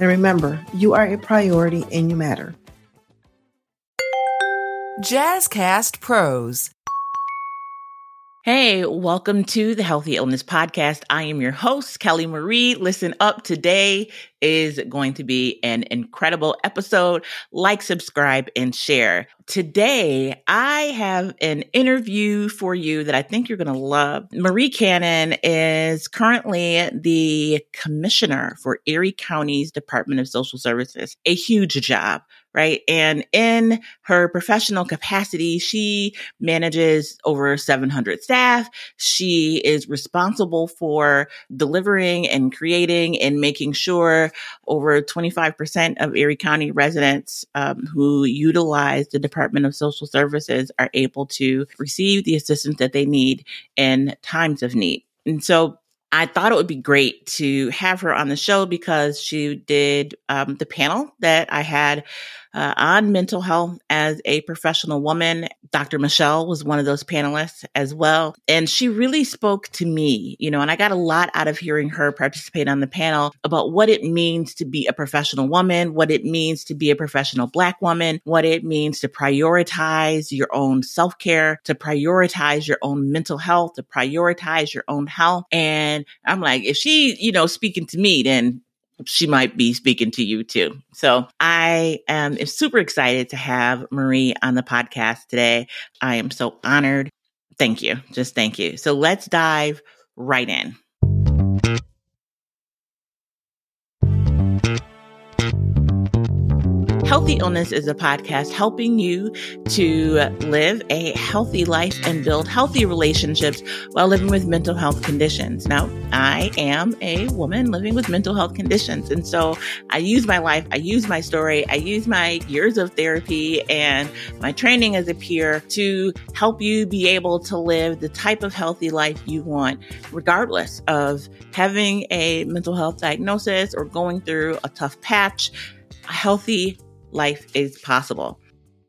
And remember, you are a priority and you matter. Jazzcast Pros. Hey, welcome to the Healthy Illness Podcast. I am your host, Kelly Marie. Listen up. Today is going to be an incredible episode. Like, subscribe, and share. Today, I have an interview for you that I think you're going to love. Marie Cannon is currently the commissioner for Erie County's Department of Social Services, a huge job right? And in her professional capacity, she manages over 700 staff. She is responsible for delivering and creating and making sure over 25% of Erie County residents um, who utilize the Department of Social Services are able to receive the assistance that they need in times of need. And so I thought it would be great to have her on the show because she did um, the panel that I had uh, on mental health as a professional woman. Dr. Michelle was one of those panelists as well. And she really spoke to me, you know, and I got a lot out of hearing her participate on the panel about what it means to be a professional woman, what it means to be a professional Black woman, what it means to prioritize your own self care, to prioritize your own mental health, to prioritize your own health. And I'm like, if she, you know, speaking to me, then she might be speaking to you too. So I am super excited to have Marie on the podcast today. I am so honored. Thank you. Just thank you. So let's dive right in. Healthy Illness is a podcast helping you to live a healthy life and build healthy relationships while living with mental health conditions. Now, I am a woman living with mental health conditions. And so I use my life, I use my story, I use my years of therapy and my training as a peer to help you be able to live the type of healthy life you want, regardless of having a mental health diagnosis or going through a tough patch. A healthy life is possible.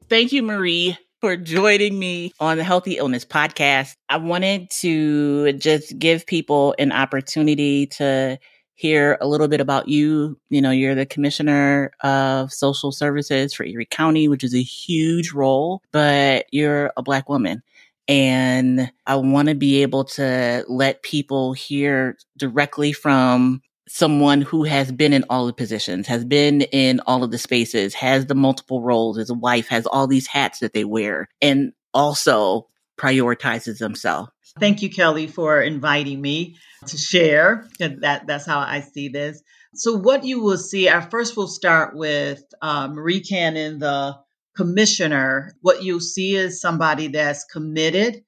Thank you, Marie, for joining me on the Healthy Illness Podcast. I wanted to just give people an opportunity to hear a little bit about you. You know, you're the commissioner of social services for Erie County, which is a huge role, but you're a Black woman. And I want to be able to let people hear directly from someone who has been in all the positions, has been in all of the spaces, has the multiple roles as a wife, has all these hats that they wear, and also prioritizes themselves. Thank you, Kelly, for inviting me to share. That that's how I see this. So, what you will see, I first will start with uh, Marie Cannon, the commissioner. What you'll see is somebody that's committed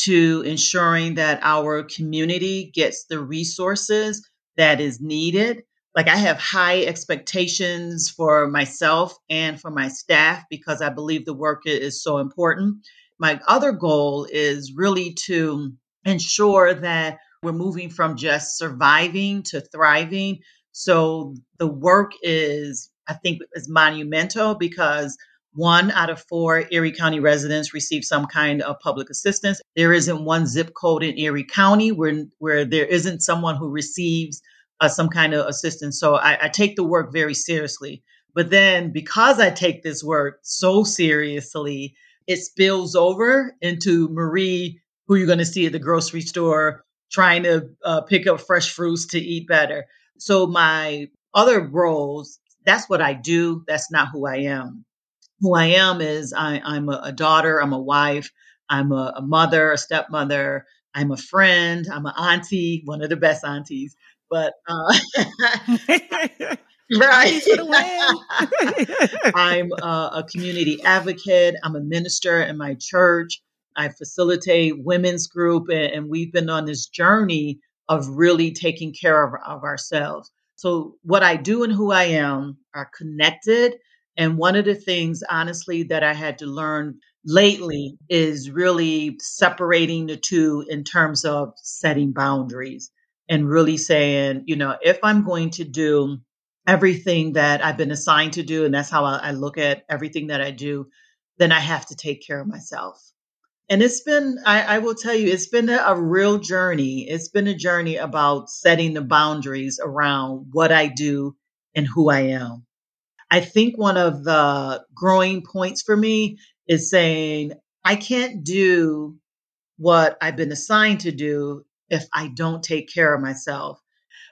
to ensuring that our community gets the resources that is needed. Like I have high expectations for myself and for my staff because I believe the work is so important. My other goal is really to ensure that we're moving from just surviving to thriving. So the work is, I think, is monumental because one out of four Erie County residents receive some kind of public assistance. There isn't one zip code in Erie County where, where there isn't someone who receives uh, some kind of assistance. So I, I take the work very seriously. But then because I take this work so seriously, it spills over into Marie, who you're going to see at the grocery store trying to uh, pick up fresh fruits to eat better. So my other roles, that's what I do. That's not who I am who I am is I, am a, a, daughter, I'm a wife, I'm a, a, mother, a stepmother, I'm a friend, I'm an auntie, one of the best aunties. But uh, right, I'm a, a community advocate. I'm a minister in my church. I facilitate women's group, and, and we've been on this journey of really taking care of, of ourselves. So, what I do and who I am are connected. And one of the things, honestly, that I had to learn lately is really separating the two in terms of setting boundaries and really saying, you know, if I'm going to do everything that I've been assigned to do, and that's how I, look at everything that I do, then I have to take care of myself. And it's been, I, I will tell you, it's been a, a real journey. It's been a journey about setting the boundaries around what I do and who I am. I think one of the growing points for me is saying, I can't do what I've been assigned to do if I don't take care of myself.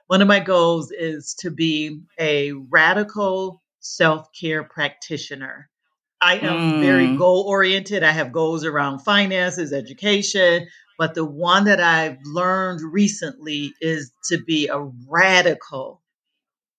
One of my goals is to be a radical self care practitioner. I am mm. very goal oriented. I have goals around finances, education, but the one that I've learned recently is to be a radical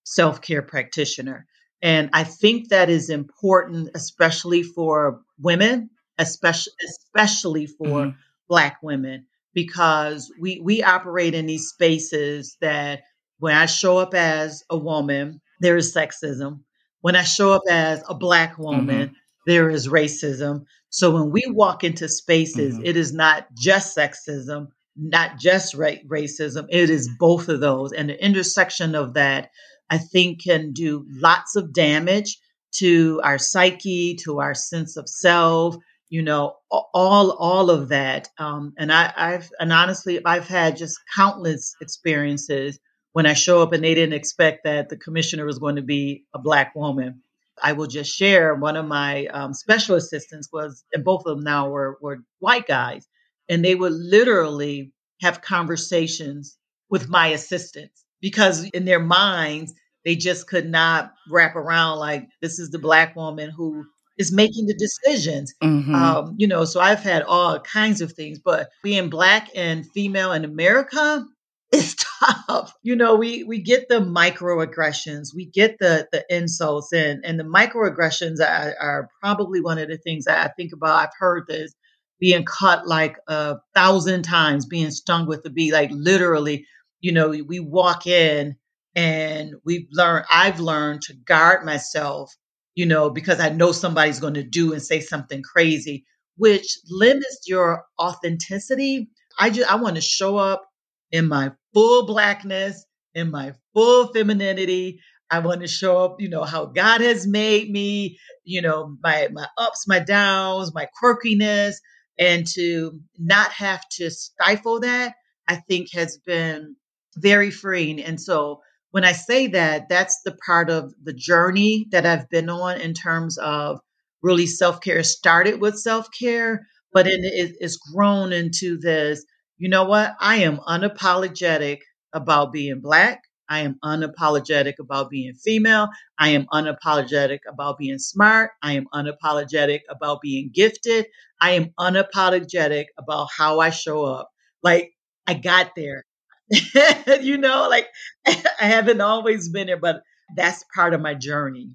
self care practitioner. And I think that is important, especially for women, especially especially for mm-hmm. Black women, because we we operate in these spaces that when I show up as a woman, there is sexism. When I show up as a Black woman, mm-hmm. there is racism. So when we walk into spaces, mm-hmm. it is not just sexism, not just ra- racism, it is both of those. And the intersection of that I think can do lots of damage to our psyche, to our sense of self, you know, all all of that. Um, and I, I've and honestly, I've had just countless experiences when I show up and they didn't expect that the commissioner was going to be a black woman. I will just share one of my um, special assistants was, and both of them now were were white guys, and they would literally have conversations with my assistants because in their minds, they just could not wrap around like this is the black woman who is making the decisions. Mm-hmm. Um, you know, so I've had all kinds of things, but being black and female in America is tough. You know, we we get the microaggressions, we get the the insults, and and the microaggressions are, are probably one of the things that I think about. I've heard this being cut like a thousand times, being stung with a bee, like literally you know, we walk in and we've learned, I've learned to guard myself, you know, because I know somebody's going to do and say something crazy, which limits your authenticity. I just, I want to show up in my full blackness, in my full femininity. I want to show up, you know, how God has made me, you know, my my ups, my downs, my quirkiness, and to not have to stifle that, I think has been very freeing. And so when I say that, that's the part of the journey that I've been on in terms of really self care. Started with self care, but it, it's grown into this. You know what? I am unapologetic about being Black. I am unapologetic about being female. I am unapologetic about being smart. I am unapologetic about being gifted. I am unapologetic about how I show up. Like I got there. you know, like I haven't always been there, but that's part of my journey.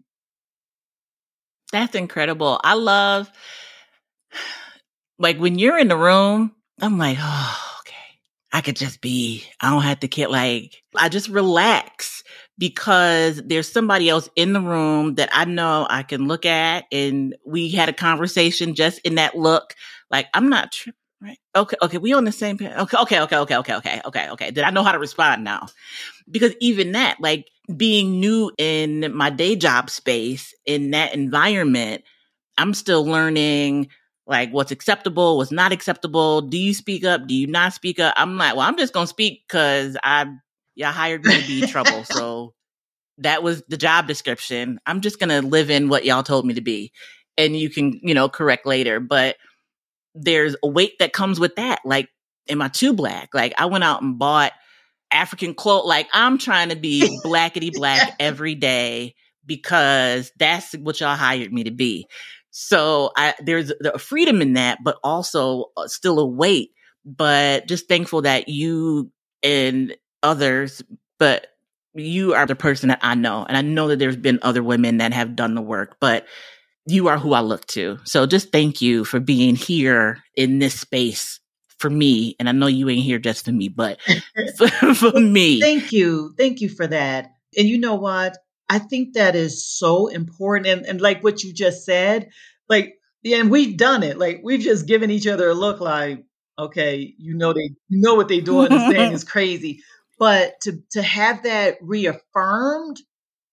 That's incredible. I love, like, when you're in the room, I'm like, oh, okay, I could just be, I don't have to get like, I just relax because there's somebody else in the room that I know I can look at. And we had a conversation just in that look. Like, I'm not tri- right? Okay, okay, we on the same page. Okay, okay, okay, okay, okay, okay, okay, okay. Did I know how to respond now? Because even that, like being new in my day job space, in that environment, I'm still learning like what's acceptable, what's not acceptable. Do you speak up? Do you not speak up? I'm like, well, I'm just gonna speak because I y'all hired me to be trouble. So that was the job description. I'm just gonna live in what y'all told me to be. And you can, you know, correct later. But there's a weight that comes with that. Like, am I too black? Like, I went out and bought African clothes. Like, I'm trying to be blackety black every day because that's what y'all hired me to be. So I, there's a freedom in that, but also uh, still a weight. But just thankful that you and others, but you are the person that I know. And I know that there's been other women that have done the work, but you are who I look to. So just thank you for being here in this space for me. And I know you ain't here just for me, but for, for me. Thank you. Thank you for that. And you know what? I think that is so important. And, and like what you just said, like, yeah, and we've done it. Like we've just given each other a look like, okay, you know they you know what they doing this thing is crazy. But to to have that reaffirmed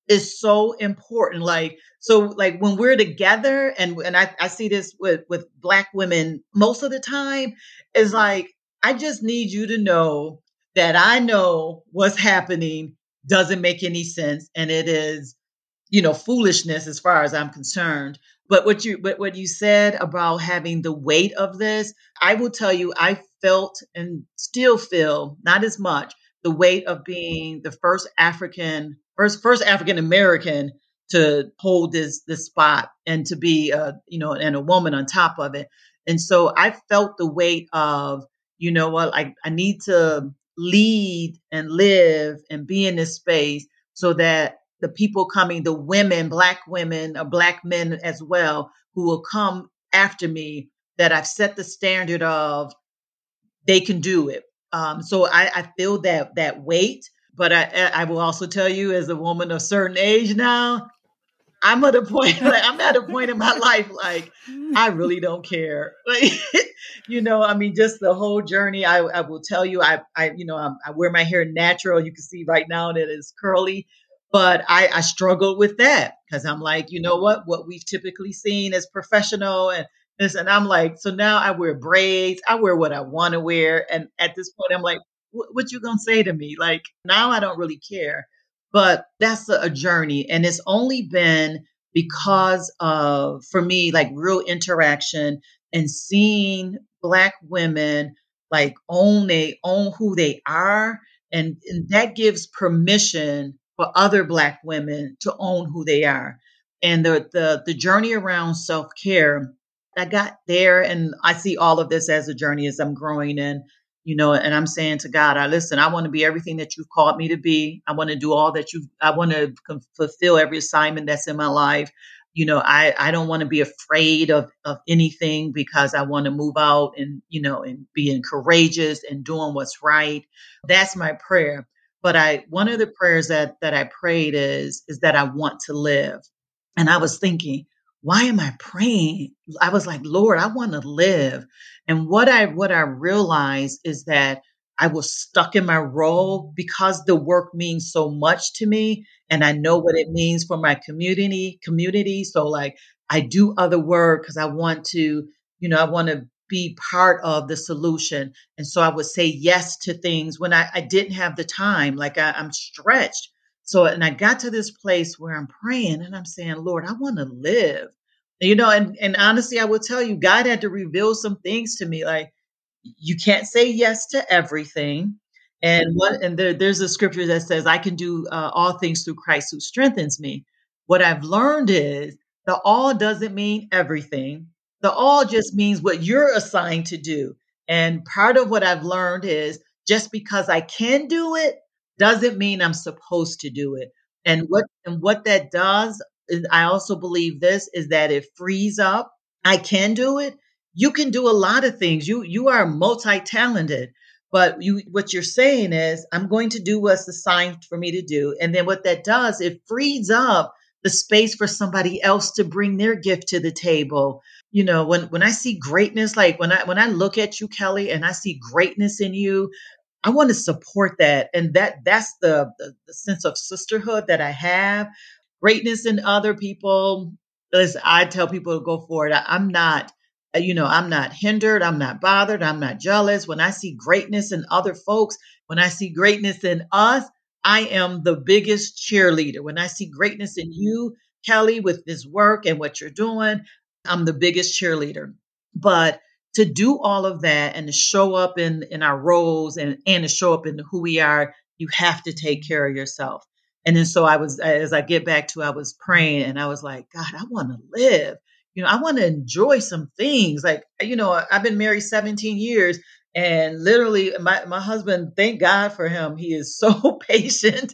is so important. Like, so like when we're together and and I, I see this with with black women most of the time, is like, I just need you to know that I know what's happening doesn't make any sense and it is you know foolishness as far as i'm concerned but what you but what you said about having the weight of this i will tell you i felt and still feel not as much the weight of being the first african first first african american to hold this this spot and to be uh you know and a woman on top of it and so i felt the weight of you know what i, I need to lead and live and be in this space so that the people coming, the women, black women or black men as well, who will come after me, that I've set the standard of they can do it. Um, so I, I feel that that weight, but I, I will also tell you, as a woman of certain age now, I'm at a point like I'm at a point in my life like I really don't care. Like, you know, I mean, just the whole journey. I, I will tell you, I, I, you know, I, I wear my hair natural. You can see right now that it's curly, but I, I struggled with that because I'm like, you know what? What we've typically seen as professional and and I'm like, so now I wear braids. I wear what I want to wear, and at this point, I'm like, what you gonna say to me? Like now, I don't really care. But that's a, a journey, and it's only been because of for me like real interaction and seeing black women like own they own who they are and, and that gives permission for other black women to own who they are and the the, the journey around self-care i got there and i see all of this as a journey as i'm growing in you know and i'm saying to god i listen i want to be everything that you've called me to be. I want to do all that you i want to fulfill every assignment that's in my life. You know i i don't want to be afraid of of anything because i want to move out and you know and being courageous and doing what's right. That's my prayer. But I one of the prayers that that I prayed is is that I want to live. And I was thinking, why am I praying? I was like, Lord, I want to live. And what I what I realized is that I was stuck in my role because the work means so much to me and I know what it means for my community community so like I do other work cuz I want to you know I want to be part of the solution. And so I would say yes to things when I, I didn't have the time, like I, I'm stretched. So, and I got to this place where I'm praying and I'm saying, Lord, I want to live. You know, and, and honestly, I will tell you, God had to reveal some things to me. Like, you can't say yes to everything. And what, and there, there's a scripture that says, I can do uh, all things through Christ who strengthens me. What I've learned is the all doesn't mean everything the all just means what you're assigned to do. And part of what I've learned is just because I can do it doesn't mean I'm supposed to do it. And what and what that does is I also believe this is that it frees up. I can do it. You can do a lot of things. You you are multi-talented. But you what you're saying is I'm going to do what's assigned for me to do. And then what that does, it frees up the space for somebody else to bring their gift to the table you know when when i see greatness like when i when i look at you kelly and i see greatness in you i want to support that and that that's the, the, the sense of sisterhood that i have. Greatness in other people as i tell people to go for it I, i'm not uh, you know i'm not hindered i'm not bothered i'm not jealous. When i see greatness in other folks when i see greatness in us i am the biggest cheerleader. When i see greatness in you kelly with this work and what you're doing I'm the biggest cheerleader. But to do all of that and to show up in in our roles and and to show up in who we are, you have to take care of yourself. And then so I was as I get back to I was praying and I was like, God, I want to live. You know, I want to enjoy some things. Like, you know, I've been married 17 years and literally my, my husband, thank God for him. He is so patient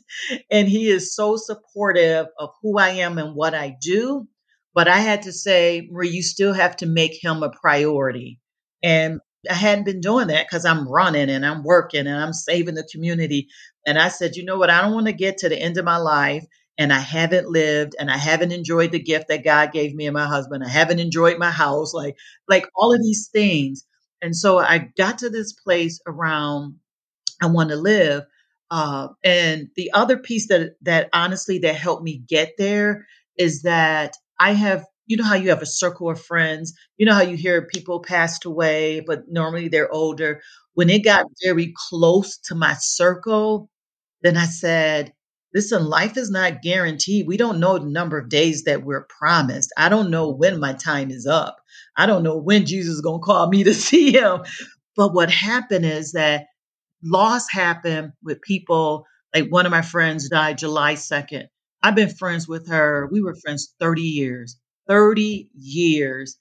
and he is so supportive of who I am and what I do but I had to say, Marie, you still have to make him a priority. And I hadn't been doing that because I'm running and I'm working and I'm saving the community. And I said, you know what? I don't want to get to the end of my life and I haven't lived and I haven't enjoyed the gift that God gave me and my husband. I haven't enjoyed my house, like like all of these things. And so I got to this place around I want to live. Uh, and the other piece that that honestly that helped me get there is that I have you know how you have a circle of friends you know how you hear people passed away but normally they're older. When it got very close to my circle then i said listen life is not guaranteed. We don't know the number of days that we're promised. I don't know when my time is up. I don't know when jesus is going to call me to see him. But what happened is that loss happened with people like one of my friends died july 2nd i've been friends with her we were friends 30 years 30 years.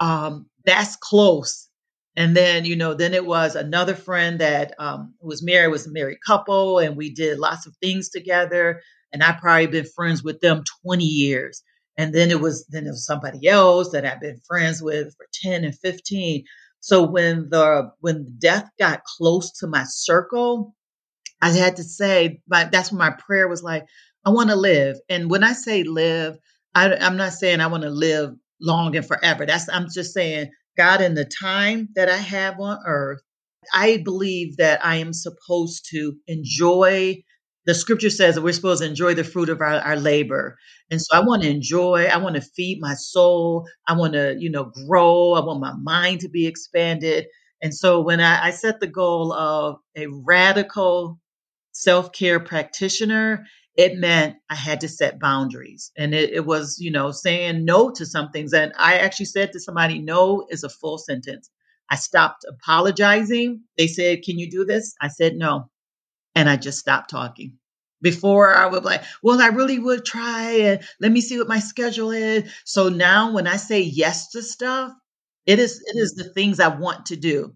Um, that's close. And then, you know, then it was another friend that um, was married, was a married couple, and we did lots of things together. And I probably been friends with them 20 years. And then it was then it was somebody else that I've been friends with for 10 and 15. So when the when death got close to my circle, I had to say, but that's when my prayer was like, I want to live. And when I say live, I, I'm not saying I want to live long and forever. That's I'm just saying, God, in the time that I have on earth, I believe that I am supposed to enjoy. The scripture says that we're supposed to enjoy the fruit of our, our labor. And so I want to enjoy, I want to feed my soul. I want to, you know, grow. I want my mind to be expanded. And so when I, I set the goal of a radical self care practitioner, it meant I had to set boundaries. And it, it, was, you know, saying no to some things. And I actually said to somebody, no is a full sentence. I stopped apologizing. They said, Can you do this? I said, No. And I just stopped talking. Before I would like, well, I really would try and let me see what my schedule is. So now when I say yes to stuff, it is it is the things I want to do.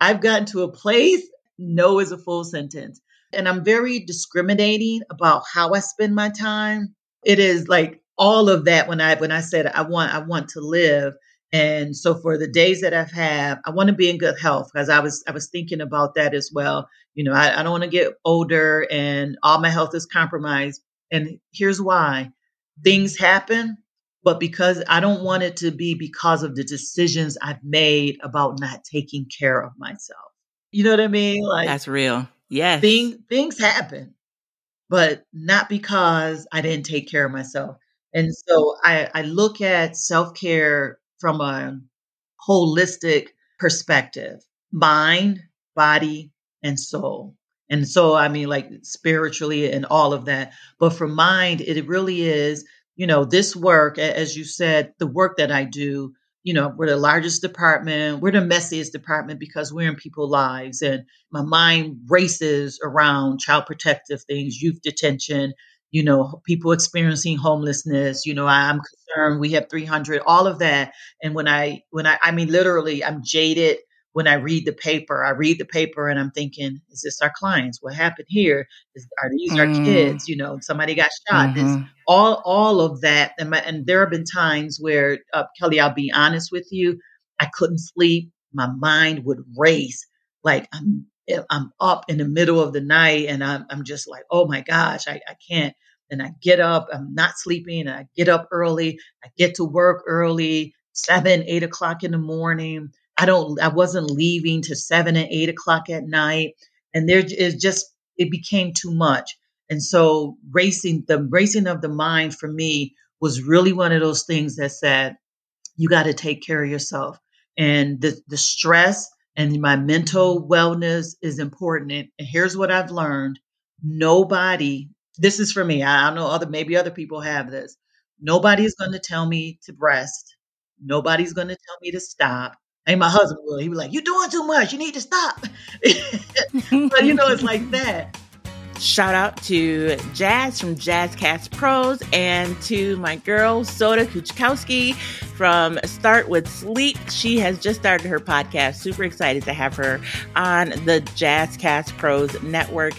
I've gotten to a place, no is a full sentence. And I'm very discriminating about how I spend my time. It is like all of that when I when I said I want I want to live. And so for the days that I've had, I want to be in good health because I was I was thinking about that as well. You know, I, I don't want to get older and all my health is compromised. And here's why. Things happen, but because I don't want it to be because of the decisions I've made about not taking care of myself. You know what I mean? Like That's real. Yes. Thing, things happen, but not because I didn't take care of myself. And so I, I look at self care from a holistic perspective mind, body, and soul. And so, I mean, like spiritually and all of that. But for mind, it really is, you know, this work, as you said, the work that I do you know, we're the largest department. We're the messiest department because we're in people's lives. And my mind races around child protective things, youth detention, you know, people experiencing homelessness. You know, I'm concerned. We have 300, all of that. And when I, when I, I mean, literally, I'm jaded when I read the paper, I read the paper and I'm thinking, is this our clients? What happened here? Is, are these mm. our kids? You know, somebody got shot. Mm-hmm. all all of that. And, my, and there have been times where, uh, Kelly, I'll be honest with you, I couldn't sleep. My mind would race. Like I'm, eh, I'm up in the middle of the night and I'm, I'm just like, oh my gosh, I, I can't. And I get up, I'm not sleeping. I get up early. I get to work early, seven, eight o'clock in the morning I don't, I wasn't leaving to seven and eight o'clock at night. And there is just, it became too much. And so racing, the racing of the mind for me was really one of those things that said, you got to take care of yourself. And the, the stress and my mental wellness is important. And here's what I've learned. Nobody, this is for me. I don't know other, maybe other people have this. Nobody's going to tell me to rest. Nobody's going to tell me to stop. And my husband will. He was like, "You're doing too much. You need to stop." but you know, it's like that. Shout out to Jazz from Jazzcast Pros and to my girl Soda Kuchkowski from Start with Sleep. She has just started her podcast. Super excited to have her on the Jazzcast Pros network.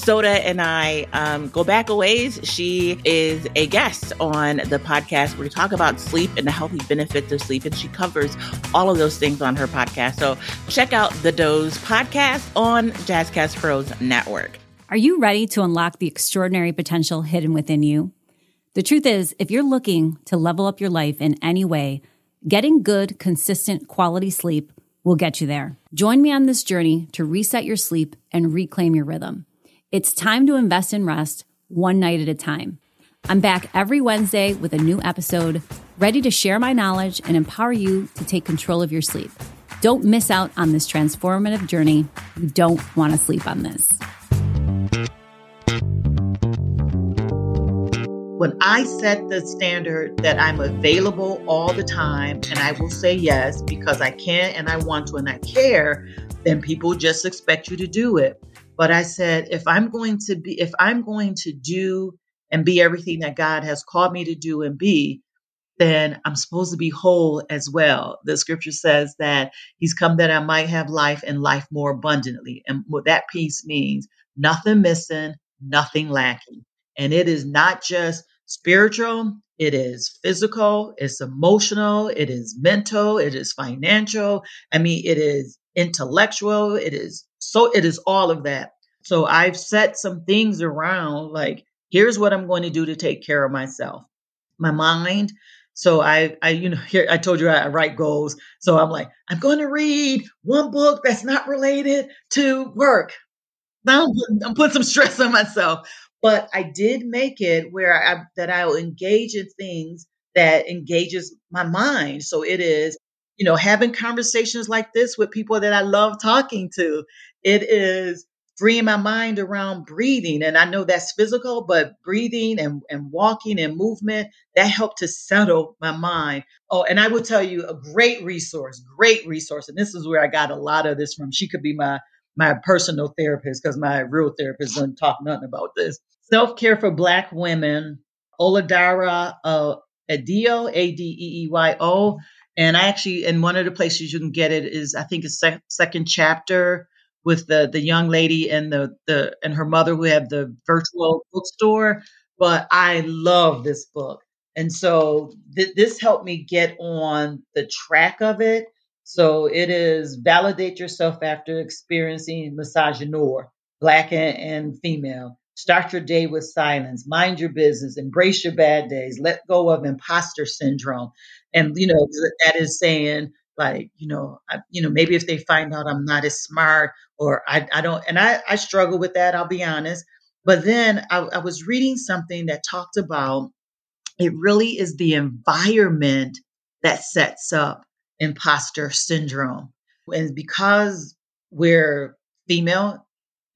Soda and I um, go back a ways. She is a guest on the podcast where we talk about sleep and the healthy benefits of sleep, and she covers all of those things on her podcast. So check out the Doze podcast on Jazzcast Pros Network. Are you ready to unlock the extraordinary potential hidden within you? The truth is, if you're looking to level up your life in any way, getting good, consistent, quality sleep will get you there. Join me on this journey to reset your sleep and reclaim your rhythm. It's time to invest in rest one night at a time. I'm back every Wednesday with a new episode, ready to share my knowledge and empower you to take control of your sleep. Don't miss out on this transformative journey. You don't want to sleep on this. when I set the standard that I'm available all the time and I will say yes because I can and I want to and I care, then people just expect you to do it. But I said, if I'm going to be, if I'm going to do and be everything that God has called me to do and be, then I'm supposed to be whole as well. The scripture says that He's come that I might have life and life more abundantly. And what that piece means nothing missing, nothing lacking. And it is not just spiritual, it is physical, it's emotional, it is mental, it is financial. I mean, it is intellectual, it is so, it is all of that. So I've set some things around like, here's what I'm going to do to take care of myself. My mind, so I, I, you know, here I told you I, write goals. So I'm like, I'm going to read one book that's not related to work. Now I'm putting, I'm putting some stress on myself but I did make it where I that I will engage in things that engages my mind. So it is, you know, having conversations like this with people that I love talking to. It is freeing my mind around breathing. And I know that's physical, but breathing and, and walking and movement, that helped to settle my mind. Oh, and I will tell you a great resource, great resource. And this is where I got a lot of this from. She could be my my personal therapist because my real therapist doesn't talk nothing about this. Self care for Black women, Oludara uh, Adeeyo, A D E E Y O. And I actually, in one of the places you can get it is, I think, a sec- second chapter with the the young lady and the the and her mother who have the virtual bookstore. But I love this book, and so th- this helped me get on the track of it so it is validate yourself after experiencing misogynoir, black and, and female. Start your day with silence. Mind your business. Embrace your bad days. Let go of imposter syndrome. And you know that is saying like you know I, you know maybe if they find out I'm not as smart or I, I don't and I, I struggle with that. I'll be honest. But then I, I was reading something that talked about it really is the environment that sets up imposter syndrome. And because we're female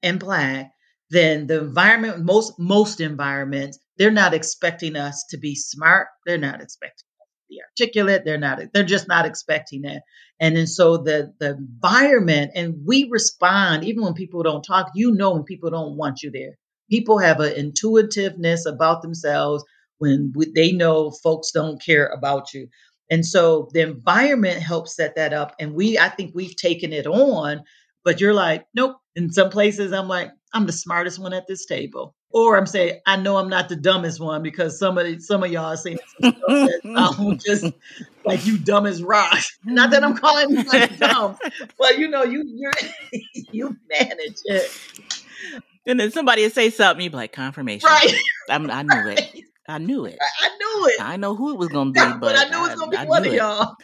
and black, then the environment, most most environments, they're not expecting us to be smart. They're not expecting be articulate. They're not, they're just not expecting that. And then so the the environment, and we respond, even when people don't talk, you know when people don't want you there. People have an intuitiveness about themselves when they know folks don't care about you. And so the environment helps set that up. And we, I think we've taken it on, but you're like, nope. In some places, I'm like, I'm the smartest one at this table. Or I'm saying, I know I'm not the dumbest one because some of some of y'all are saying I'm just like you dumb as rock. Not that I'm calling you like dumb, but you know, you you you manage it. And then somebody would say something, you'd be like, confirmation. Right. I'm, i knew it. I knew it. I, knew it. I know who it was going to be, but, but, I knew it was going to be one of it. y'all.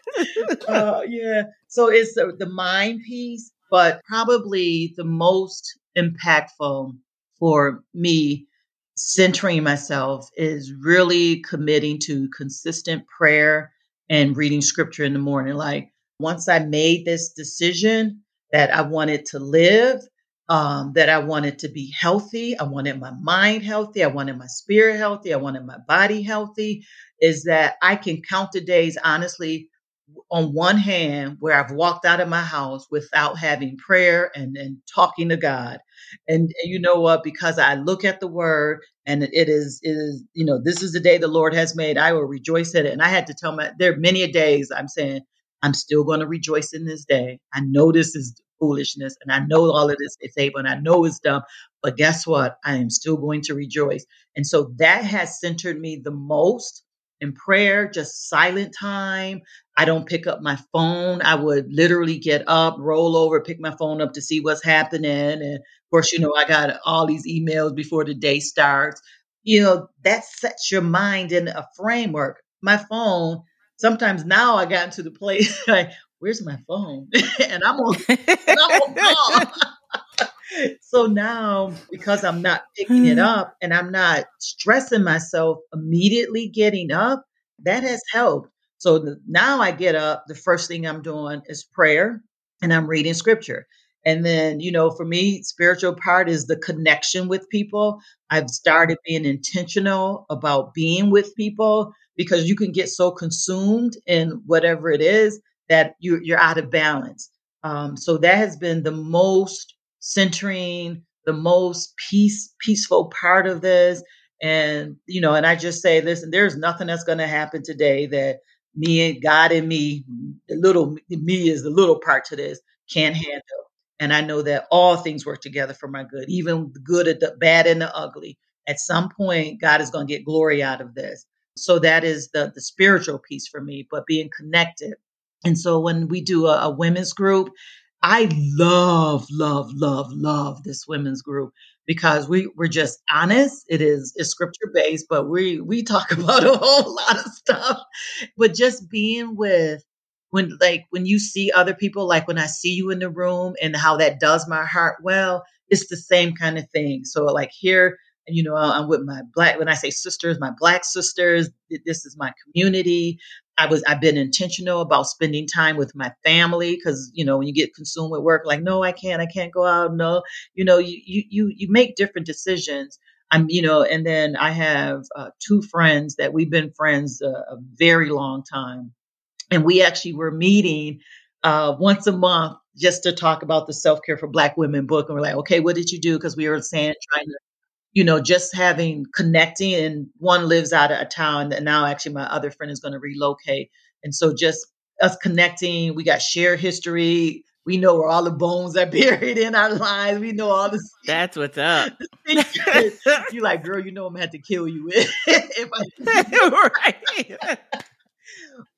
uh, yeah. So it's the, the mind piece, but probably the most impactful for me centering myself is really committing to consistent prayer and reading scripture in the morning. Like once I made this decision that I wanted to live, um, that I wanted to be healthy. I wanted my mind healthy. I wanted my spirit healthy. I wanted my body healthy. Is that I can count the days, honestly, on one hand, where I've walked out of my house without having prayer and, and talking to God. And, and you know what? Because I look at the word and it is, it is, you know, this is the day the Lord has made. I will rejoice in it. And I had to tell my, there are many days I'm saying, I'm still going to rejoice in this day. I know this is foolishness and I know all of this is able and I know it's dumb. But guess what? I am still going to rejoice. And so that has centered me the most in prayer, just silent time. I don't pick up my phone. I would literally get up, roll over, pick my phone up to see what's happening. And of course, you know, I got all these emails before the day starts. You know, that sets your mind in a framework. My phone, sometimes now I got into the place like, where's my phone? and I'm on, and I'm on call. so now, because I'm not picking it up and I'm not stressing myself immediately getting up, that has helped. So the, now I get up, the first thing I'm doing is prayer and I'm reading scripture. And then, you know, for me, spiritual part is the connection with people. I've started being intentional about being with people because you can get so consumed in whatever it is that you, you're out of balance. Um, so that has been the most centering, the most peace, peaceful part of this. And, you know, and I just say, listen, there's nothing that's going to happen today that me and God and me, the little me is the little part to this, can't handle. And I know that all things work together for my good, even the good, and the bad, and the ugly. At some point, God is going to get glory out of this. So that is the the spiritual piece for me, but being connected. And so when we do a, a women's group, I love, love, love, love this women's group because we we're just honest. It is it's scripture based, but we we talk about a whole lot of stuff. But just being with when like when you see other people, like when I see you in the room and how that does my heart well, it's the same kind of thing. So like here, you know, I'm with my black when I say sisters, my black sisters, this is my community. I was I've been intentional about spending time with my family because you know when you get consumed with work, like no, I can't, I can't go out. No, you know, you you you make different decisions. I'm you know, and then I have uh, two friends that we've been friends a, a very long time, and we actually were meeting uh, once a month just to talk about the self care for Black women book, and we're like, okay, what did you do? Because we were saying trying to you know, just having connecting and one lives out of a town and now actually my other friend is going to relocate. And so just us connecting, we got shared history. We know where all the bones are buried in our lives. We know all the That's what's up. you like, girl, you know I'm gonna have to kill you if I right.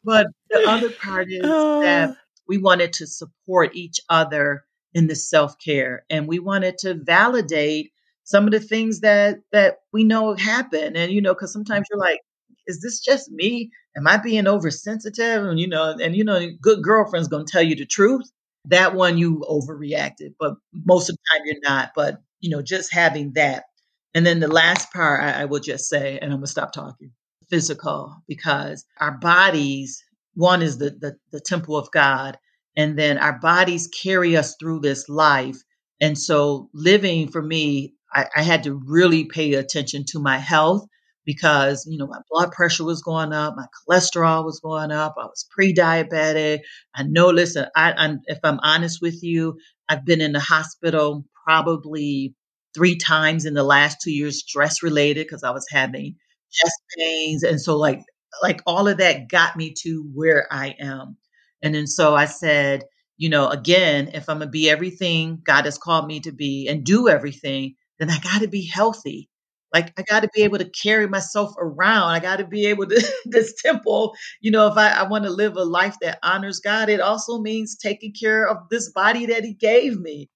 but the other part is that oh. we wanted to support each other in the self-care and we wanted to validate some of the things that that we know happen. And you know because mm. sometimes you're like is this just me? Am i being oversensitive? And you know and you know good girlfriend's gonna tell you the truth. That one you overreacted but most of the time you're not. But you know just having that. And then the last part i, I will just say and i'm gonna stop talking physical because our bodies one is the, the the temple of god and then our bodies carry us through this life. And so living for me I, I had to really pay attention to my health because you know my blood pressure was going up, my cholesterol was going up, I was pre-diabetic. I know. Listen, I, I'm, if I'm honest with you, I've been in the hospital probably three times in the last two years, stress related, because I was having chest pains, and so like like all of that got me to where I am. And then so I said, you know, again, if I'm gonna be everything God has called me to be and do everything, then I got to be healthy. Like I got to be able to carry myself around. I got to be able to this temple. You know, if I, I want to live a life that honors God, it also means taking care of this body that He gave me.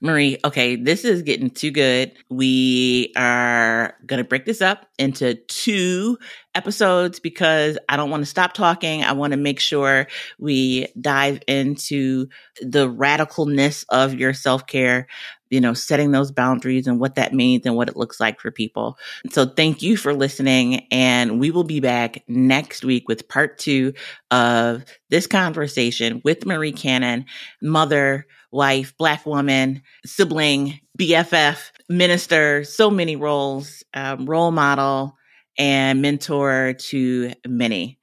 Marie, okay, this is getting too good. We are going to break this up into two episodes because I don't want to stop talking. I want to make sure we dive into the radicalness of your self care you know, setting those boundaries and what that means and what it looks like for people. So thank you for listening. And we will be back next week with part two of this conversation with Marie Cannon, mother, wife, black woman, sibling, BFF, minister, so many roles, um, role model, and mentor to many.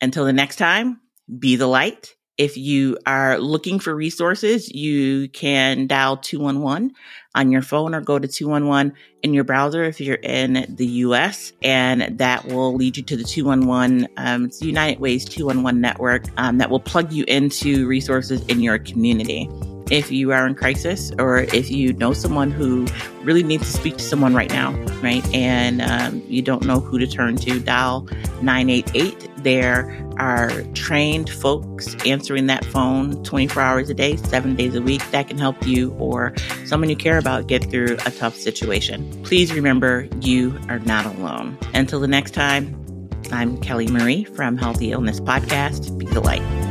Until the next time, be the light if you are looking for resources, you can dial 211 on your phone or go to 211 in your browser if you're in the US, and that will lead you to the 211. Um, United Way's 211 network um, that will plug you into resources in your community. If you are in crisis or if you know someone who really needs to speak to someone right now, right? And um, you don't know who to turn to, dial 988. There are trained folks answering that phone 24 hours a day, seven days a week that can help you or someone you care about get through a tough situation. Please remember you are not alone. Until the next time, I'm Kelly Marie from Healthy Illness Podcast. Be the light.